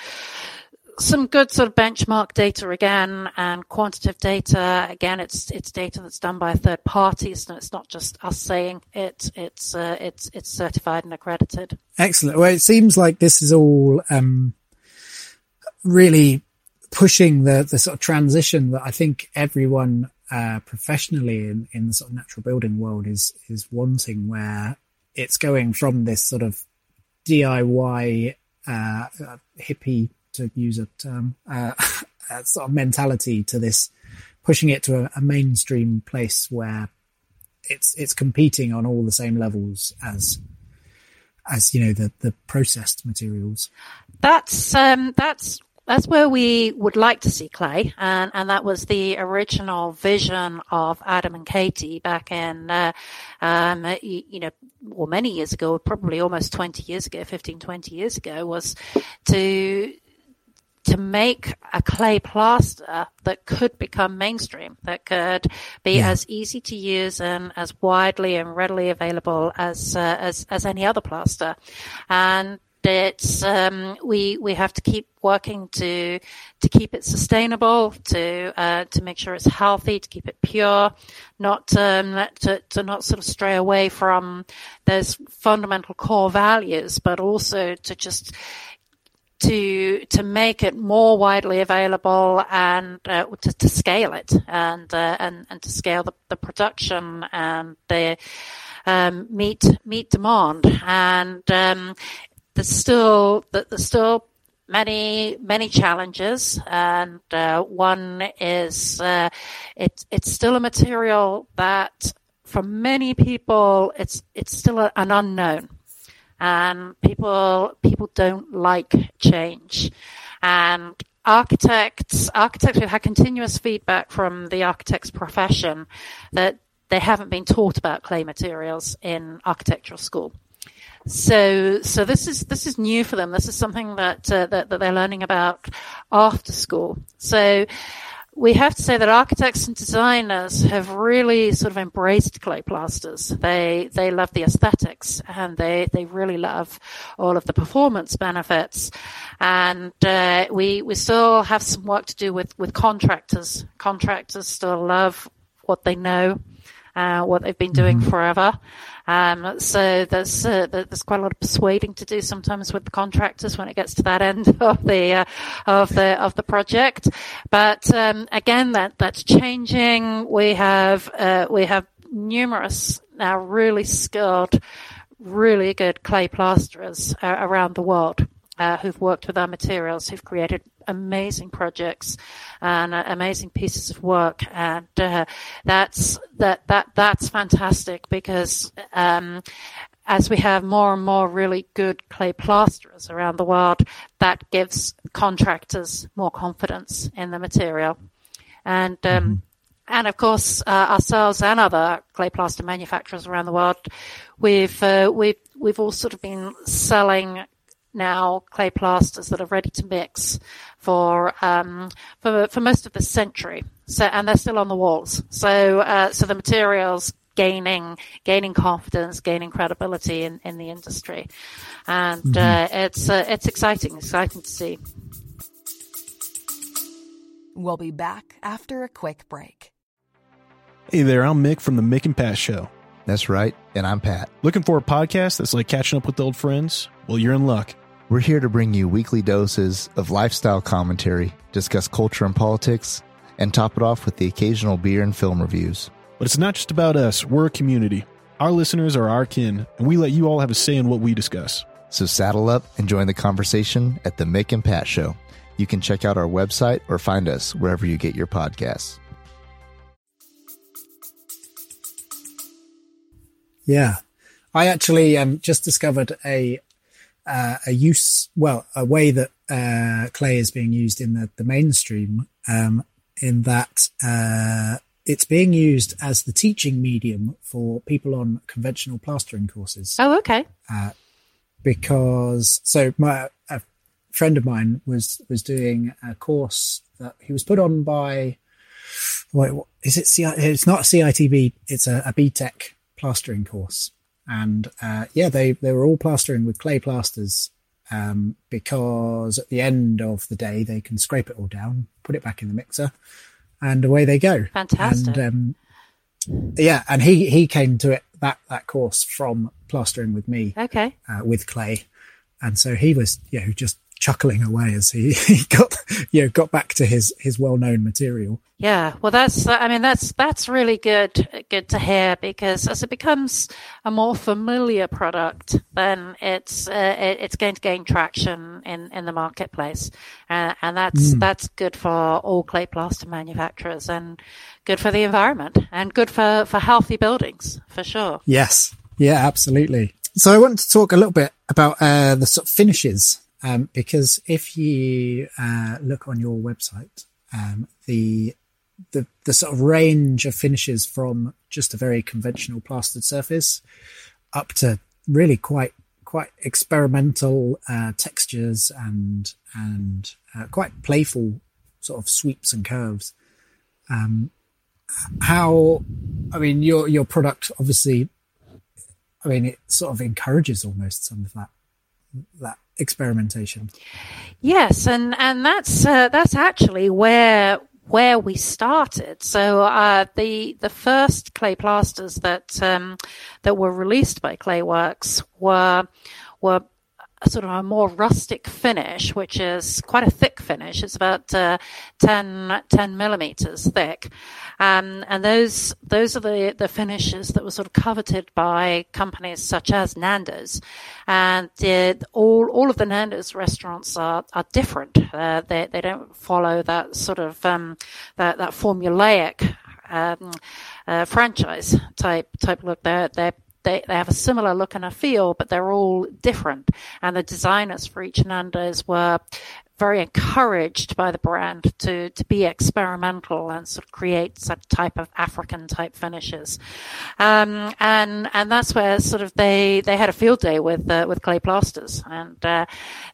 some good sort of benchmark data again and quantitative data. Again, it's it's data that's done by a third parties, and it's not just us saying it. It's uh, it's it's certified and accredited. Excellent. Well, it seems like this is all um, really pushing the the sort of transition that I think everyone uh, professionally in, in the sort of natural building world is is wanting, where it's going from this sort of DIY uh, hippie to use a term, uh, *laughs* a sort of mentality to this, pushing it to a, a, mainstream place where it's it's competing on all the same levels as as you know the the processed materials. That's um, that's that's where we would like to see clay, and, and that was the original vision of Adam and Katy back in, uh, um, you, you, know, well, many years ago, probably almost 20 years ago, 15, 20 years ago, was to to make a clay plaster that could become mainstream, that could be yeah. as easy to use and as widely and readily available as uh, as as any other plaster, and it's um, we we have to keep working to to keep it sustainable, to uh, to make sure it's healthy, to keep it pure, not um, to to not sort of stray away from those fundamental core values, but also to just to to make it more widely available and uh, to, to scale it and uh, and and to scale the, the production and the um, meet meet demand. And um, there's still there's still many many challenges, and uh, one is uh, it, it's still a material that for many people it's it's still a, an unknown, and people people don't like change, and architects architects have had continuous feedback from the architects profession that they haven't been taught about clay materials in architectural school. So, so this is this is new for them. This is something that uh, that, that they're learning about after school. So, we have to say that architects and designers have really sort of embraced clay plasters. They they love the aesthetics and they they really love all of the performance benefits. And uh, we we still have some work to do with with contractors. Contractors still love what they know, uh, what they've been doing mm-hmm. forever. Um, so there's uh, there's quite a lot of persuading to do sometimes with the contractors when it gets to that end *laughs* of the uh, of the of the project. But um, again, that that's changing. We have uh, we have numerous now really skilled, really good clay plasterers uh, around the world uh, who've worked with our materials, who've created amazing projects and uh, amazing pieces of work, and uh, that's that that that's fantastic because. Um, as we have more and more really good clay plasterers around the world, that gives contractors more confidence in the material. And um, mm-hmm. and of course, uh, ourselves and other clay plaster manufacturers around the world, we've uh, we've we've all sort of been selling now clay plasters that are ready to mix for um, for for most of the century. So and they're still on the walls. So uh, so the materials gaining gaining confidence, gaining credibility in, in the industry, and mm-hmm. uh, it's uh, it's exciting, exciting to see. We'll be back after a quick break. Hey there, I'm Mick from the Mick and Pat Show. That's right, and I'm Pat. Looking for a podcast that's like catching up with old friends? Well, you're in luck. We're here to bring you weekly doses of lifestyle commentary, discuss culture and politics, and top it off with the occasional beer and film reviews. But it's not just about us, we're a community. Our listeners are our kin, and we let you all have a say in what we discuss. So saddle up and join the conversation at the Mick and Pat Show. You can check out our website or find us wherever you get your podcasts. Yeah. I actually um, just discovered a uh, a use, well, a way that uh, clay is being used in the, the mainstream, um, in that uh, it's being used as the teaching medium for people on conventional plastering courses. Oh, okay. Uh, because so my a friend of mine was was doing a course that he was put on by. Wait, what, is it? CI, it's not CITB. It's a, a BTEC plastering course and uh, yeah, they they were all plastering with clay plasters um, because at the end of the day they can scrape it all down, put it back in the mixer, and away they go. Fantastic. And um, yeah, and he he came to it that that course from plastering with me. Okay. Uh, with clay, and so he was you know just chuckling away as he, *laughs* he got you know got back to his his well known material. Yeah, well, that's I mean that's that's really good good to hear because as it becomes a more familiar product, then it's uh, it, it's going to gain traction in, in the marketplace, uh, and that's mm. that's good for all clay plaster manufacturers and good for the environment and good for for healthy buildings for sure. Yes, yeah, absolutely. So I want to talk a little bit about uh, the sort of finishes um, because if you uh, look on your website, um, the the the sort of range of finishes from just a very conventional plastered surface up to really quite quite experimental uh, textures and and uh, quite playful sort of sweeps and curves. Um, how, I mean, your your product obviously, I mean, it sort of encourages almost some of that that experimentation. Yes, and and that's uh, that's actually where where we started. So uh, the the first clay plasters that um, that were released by Clayworks were were sort of a more rustic finish, which is quite a thick finish. It's about uh, 10, 10 millimeters thick. Um, and those those are the, the finishes that were sort of coveted by companies such as Nando's. And all all of the Nando's restaurants are, are different. Uh, they, they don't follow that sort of um, that, that formulaic um, uh, franchise type type look. They're they're they, they have a similar look and a feel, but they're all different. And the designers for each Nando's were very encouraged by the brand to, to be experimental and sort of create such type of African type finishes. Um, and, and that's where sort of they, they had a field day with, uh, with clay plasters and, uh,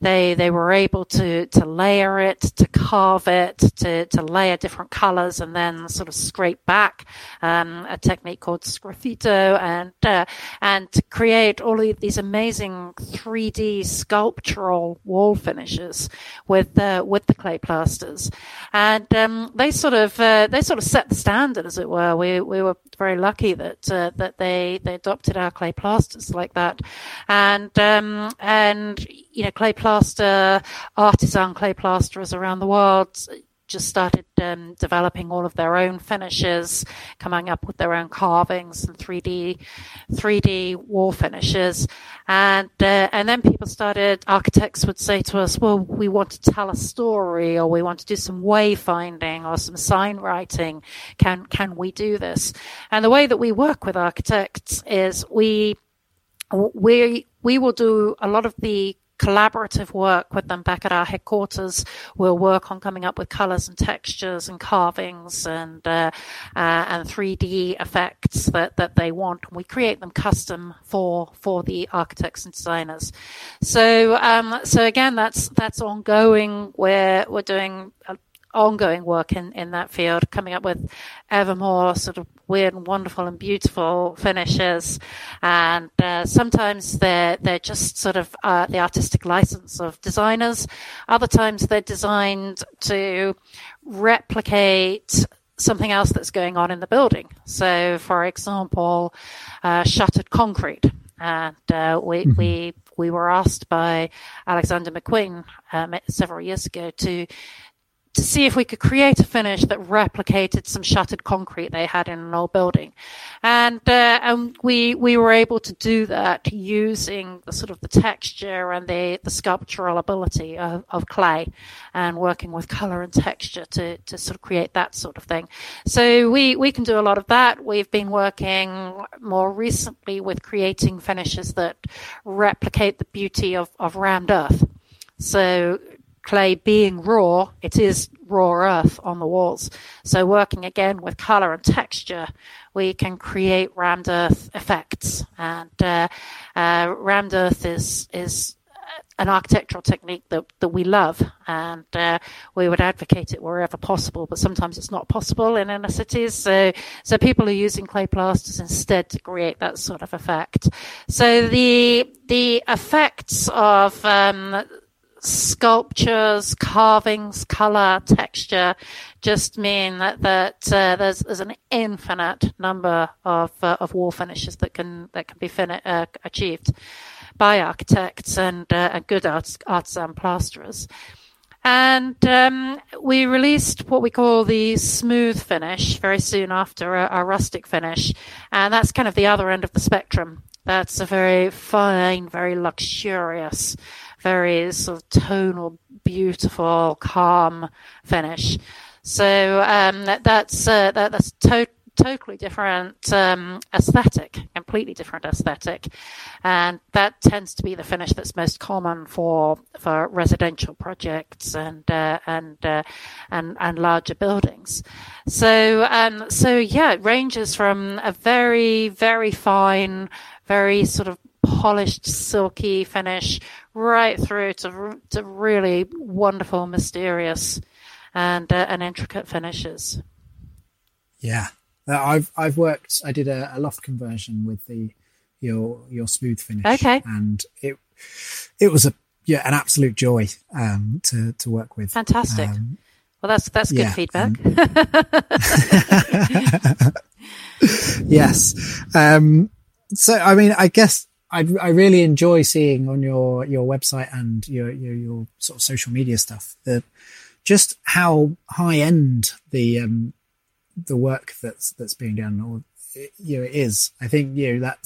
they, they were able to, to layer it, to carve it, to, to layer different colors and then sort of scrape back, um, a technique called sgraffito and, uh, and to create all these amazing 3D sculptural wall finishes with the with the clay plasters, and um, they sort of uh, they sort of set the standard, as it were. We we were very lucky that uh, that they they adopted our clay plasters like that, and um, and you know clay plaster artisan clay plasterers around the world just started um, developing all of their own finishes, coming up with their own carvings and 3D 3D wall finishes, and uh, and then people started. Architects would say to us, "Well, we want to tell a story, or we want to do some wayfinding, or some sign writing. Can can we do this?" And the way that we work with architects is we we we will do a lot of the collaborative work with them back at our headquarters. We'll work on coming up with colors and textures and carvings and uh, uh, and 3D effects that, that they want. And we create them custom for for the architects and designers. So um, so again, that's that's ongoing. We're we're doing ongoing work in, in that field, coming up with ever more sort of weird and wonderful and beautiful finishes. And uh, sometimes they're they're just sort of uh, the artistic license of designers. Other times they're designed to replicate something else that's going on in the building. So, for example, uh, shuttered concrete. And uh, we, mm-hmm. we we were asked by Alexander McQueen um, several years ago to to see if we could create a finish that replicated some shuttered concrete they had in an old building. And, uh, and we, we were able to do that using the sort of the texture and the, the sculptural ability of, of clay and working with color and texture to, to sort of create that sort of thing. So we, we can do a lot of that. We've been working more recently with creating finishes that replicate the beauty of, of rammed earth. So clay being raw, it is raw earth on the walls. So working again with color and texture, we can create rammed earth effects. And uh, uh, rammed earth is is an architectural technique that, that we love and uh, we would advocate it wherever possible, but sometimes it's not possible in inner cities. So, so people are using clay plasters instead to create that sort of effect. So the, the effects of, um, sculptures, carvings, color, texture just mean that, that uh, there's, there's an infinite number of, uh, of wall finishes that can, that can be fin- uh, achieved by architects and, uh, and good arts, artisan plasterers. And um, we released what we call the smooth finish very soon after our, our rustic finish. And that's kind of the other end of the spectrum. That's a very fine, very luxurious very sort of tonal, beautiful, calm finish. So um, that, that's uh, that, that's to- totally different um, aesthetic, completely different aesthetic, and that tends to be the finish that's most common for for residential projects and uh, and uh, and and larger buildings. So um, so yeah, it ranges from a very very fine, very sort of polished, silky finish right through to, to really wonderful, mysterious, and uh, and intricate finishes. Yeah, uh, I've I've worked. I did a, a, loft conversion with the your your smooth finish. Okay, and it it was a yeah an absolute joy um, to to work with. Fantastic. Um, well, that's that's good yeah, feedback. *laughs* yes. Um, so, I mean, I guess I, I really enjoy seeing on your, your website and your, your, your sort of social media stuff, the, just how high end the, um, the work that's, that's being done or, you know, it is. I think, you know, that,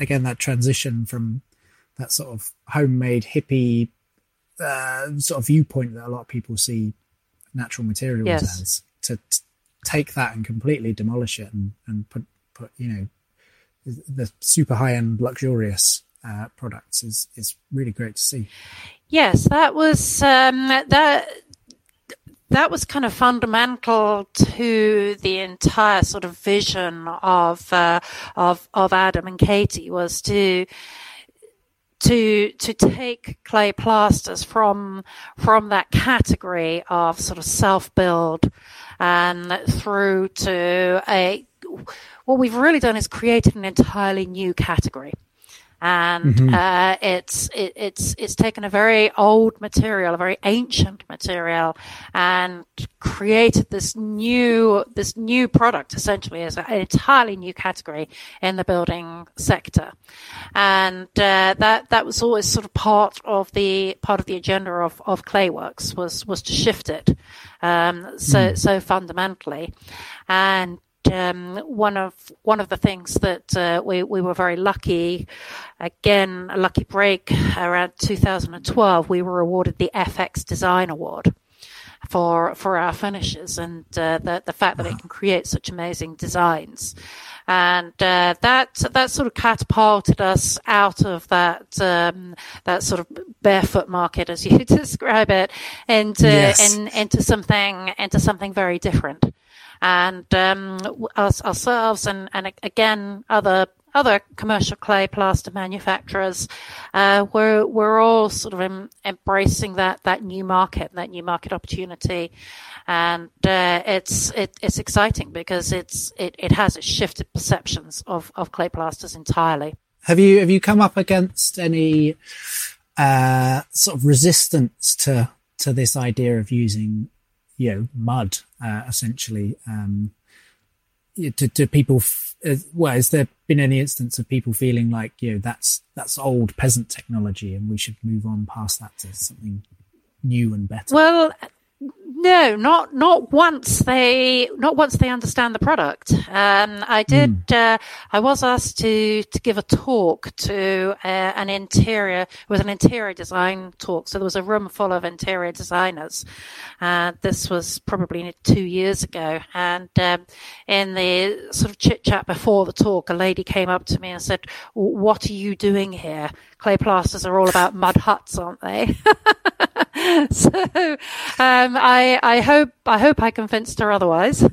again, that transition from that sort of homemade hippie, uh, sort of viewpoint that a lot of people see natural materials Yes. as to, to take that and completely demolish it and, and put, put, you know, the super high end luxurious uh, products is is really great to see. Yes, that was um, that. That was kind of fundamental to the entire sort of vision of uh, of of Adam and Katy was to to to take clay plasters from from that category of sort of self build and through to a what we've really done is created an entirely new category. And uh, it's it, it's it's taken a very old material, a very ancient material, and created this new this new product essentially as an entirely new category in the building sector, and uh, that that was always sort of part of the part of the agenda of of Clayworks was was to shift it um, so so fundamentally, and um, one of one of the things that uh, we we were very lucky, again a lucky break around 2012, we were awarded the FX Design Award for for our finishes and uh, the the fact that it can create such amazing designs. And uh, that that sort of catapulted us out of that um, that sort of barefoot market, as you *laughs* describe it, into Yes. in, into something into something very different and um, us, ourselves and, and again other other commercial clay plaster manufacturers uh, we're we're all sort of em- embracing that that new market that new market opportunity. And uh, it's it, it's exciting because it's it, it has shifted perceptions of, of clay plasters entirely. Have you have you come up against any uh, sort of resistance to to this idea of using you know mud uh, essentially? Um, to, to people, f- well, has there been any instance of people feeling like you know that's that's old peasant technology and we should move on past that to something new and better? Well, no, not not once they not once they understand the product. Um, I did. Uh, I was asked to to give a talk to uh, an interior. It was an interior design talk. So there was a room full of interior designers. Uh, this was probably two years ago, and um, in the sort of chit chat before the talk, a lady came up to me and said, "What are you doing here? Clay plasters are all about mud huts, aren't they?" *laughs* so um, I, I hope I hope I convinced her otherwise *laughs*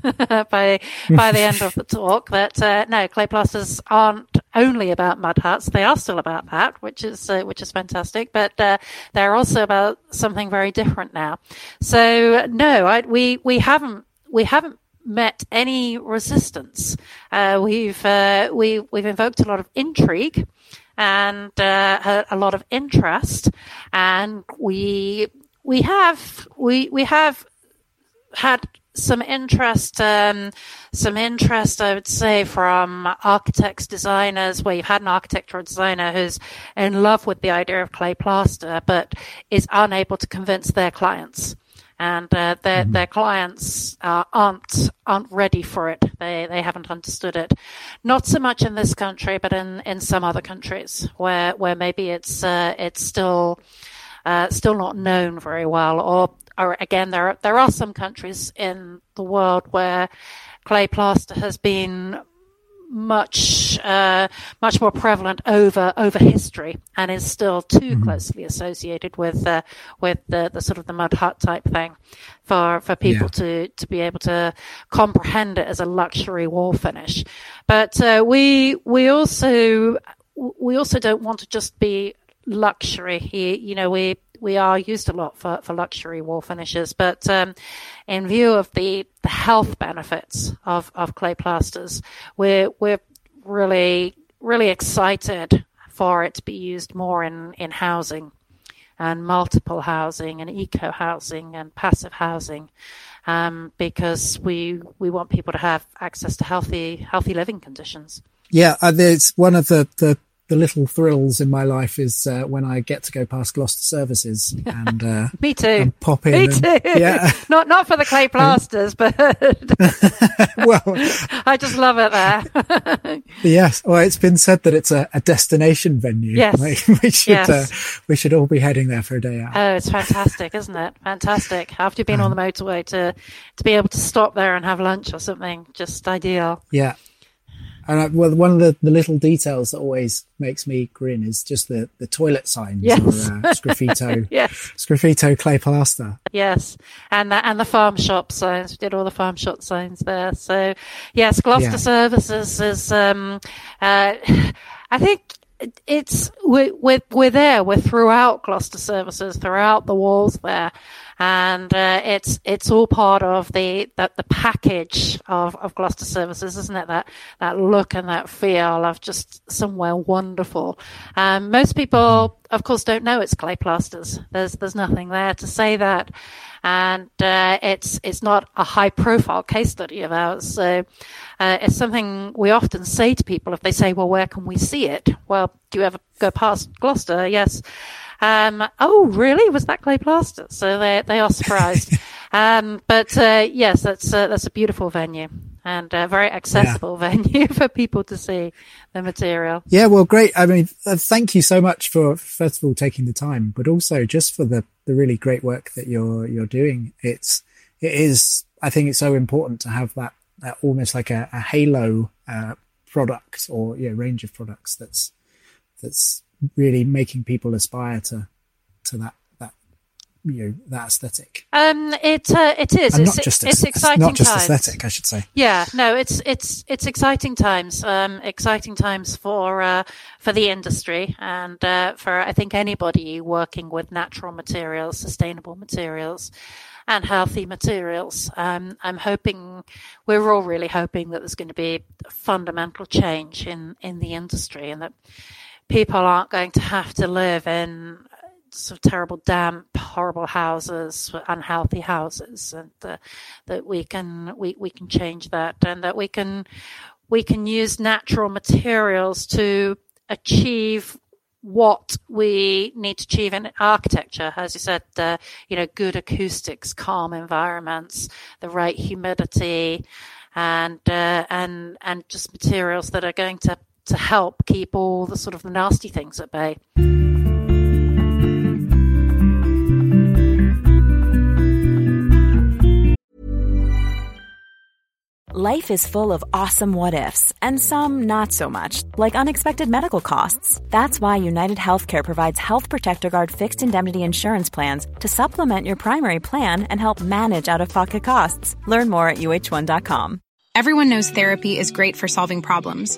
by by the end of the talk. That uh, no clay plasters aren't only about mud huts. They are still about that which is uh, which is fantastic. But uh, they're also about something very different now. So no I, we we haven't we haven't met any resistance. Uh, we've uh, we we've invoked a lot of intrigue and uh, a, a lot of interest, and we we have we we have had some interest, um, some interest, I would say, from architects, designers, where you've had an architect or designer who's in love with the idea of clay plaster, but is unable to convince their clients. And uh, their their clients uh, aren't aren't ready for it. They they haven't understood it. Not so much in this country, but in, in some other countries where where maybe it's uh, it's still uh, still not known very well, or or again, there are, there are some countries in the world where clay plaster has been much uh, much more prevalent over over history and is still too closely associated with uh, with the, the sort of the mud hut type thing for for people Yeah. to to be able to comprehend it as a luxury wall finish. But uh, we we also we also don't want to just be luxury here. You know, we we are used a lot for, for luxury wall finishes, but um, in view of the, the health benefits of, of clay plasters, we're we're really really excited for it to be used more in, in housing and multiple housing and eco housing and passive housing um, because we we want people to have access to healthy healthy living conditions. Yeah, uh, there's one of the, the the little thrills in my life is uh, when I get to go past Gloucester services *laughs* and uh, me too. And pop in. Me and, too. *laughs* Yeah. *laughs* not not for the clay plasters, but well, I just love it there. yes. Well, it's been said that it's a, a destination venue. Yes. we should Yes. uh, we should all be heading there for a day out. Oh, it's fantastic, isn't it? Fantastic. After you've been on the motorway to to be able to stop there and have lunch or something, just ideal. Yeah. And I, well, one of the, the little details that always makes me grin is just the, the toilet signs Yes. or uh, Sgraffito, *laughs* Yes. Sgraffito clay plaster. Yes, and the, and the farm shop signs. We did all the farm shop signs there. So, yes, Gloucester Yeah. Services is. Um, uh, *sighs* I think it's we're, we're we're there. We're throughout Gloucester Services, throughout the walls there, and uh, it's it's all part of the the, the package of, of Gloucester Services, isn't it? That that look and that feel of just somewhere wonderful. Um, most people, of course, don't know it's clay plasters. There's there's nothing there to say that, and uh, it's it's not a high profile case study of ours. So uh, it's something we often say to people if they say, "Well, where can we see it?" Well, do you ever go past Gloucester? Yes. Um, oh, really? Was that clay plaster? So they they are surprised. *laughs* um, but uh, yes, that's uh, that's a beautiful venue and a very accessible *laughs* venue for people to see the material. Yeah, well, great. I mean, uh, thank you so much for first of all taking the time, but also just for the the really great work that you're you're doing. It's it is. I think it's so important to have that, that almost like a, a halo uh, product or yeah range of products that's that's really making people aspire to to that that you know that aesthetic Um, it uh, it is. and it's, not just it's aes- exciting not just times. aesthetic, I should say. Yeah, no, it's it's it's exciting times. Um, exciting times for uh, for the industry and uh, for I think anybody working with natural materials, sustainable materials, and healthy materials. Um, I'm hoping we're all really hoping that there's going to be a fundamental change in in the industry and that people aren't going to have to live in sort of terrible, damp, horrible houses, unhealthy houses, and uh, that we can we, we can change that, and that we can we can use natural materials to achieve what we need to achieve in architecture, as you said, uh, you know, good acoustics, calm environments, the right humidity, and uh, and and just materials that are going to to help keep all the sort of nasty things at bay. Life is full of awesome what ifs, and some not so much, like unexpected medical costs. That's why United Healthcare provides Health Protector Guard fixed indemnity insurance plans to supplement your primary plan and help manage out of pocket costs. Learn more at uh1.com. Everyone knows therapy is great for solving problems,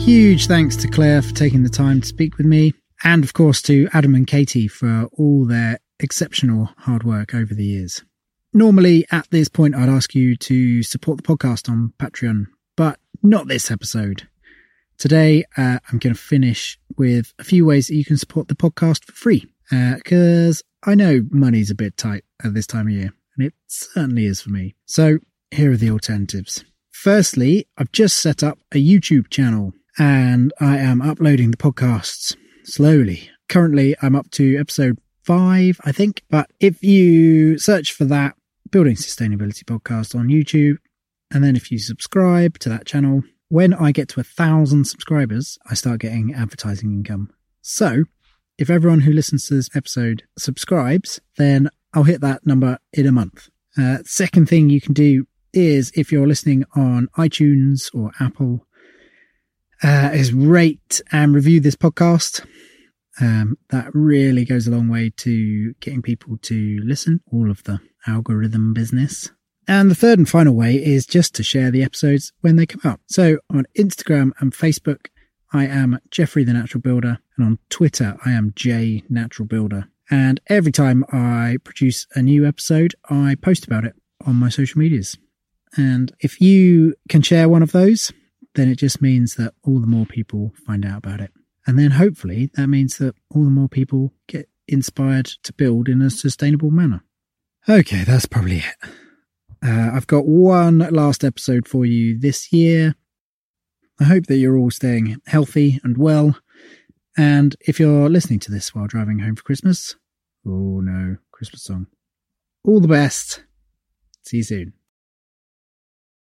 Huge thanks to Clare for taking the time to speak with me, and of course to Adam and Katy for all their exceptional hard work over the years. Normally, at this point, I'd ask you to support the podcast on Patreon, but not this episode. Today, uh, I'm going to finish with a few ways that you can support the podcast for free, because I know money's a bit tight at this time of year, and it certainly is for me. So, here are the alternatives. Firstly, I've just set up a YouTube channel and I am uploading the podcasts slowly. Currently, I'm up to episode five, I think. But if you search for that Building Sustainability podcast on YouTube, and then if you subscribe to that channel, when I get to a thousand subscribers, I start getting advertising income. So if everyone who listens to this episode subscribes, then I'll hit that number in a month. Uh, second thing you can do is if you're listening on iTunes or Apple, uh, is rate and review this podcast. Um, that really goes a long way to getting people to listen, all of the algorithm business. And the third and final way is just to share the episodes when they come out. So on Instagram and Facebook, I am Jeffrey the Natural Builder, and on Twitter, I am J Natural Builder. And every time I produce a new episode, I post about it on my social medias. And if you can share one of those, then it just means that all the more people find out about it. And then hopefully that means that all the more people get inspired to build in a sustainable manner. Okay, that's probably it. Uh, I've got one last episode for you this year. I hope that you're all staying healthy and well. And if you're listening to this while driving home for Christmas, oh no, Christmas song. All the best. See you soon.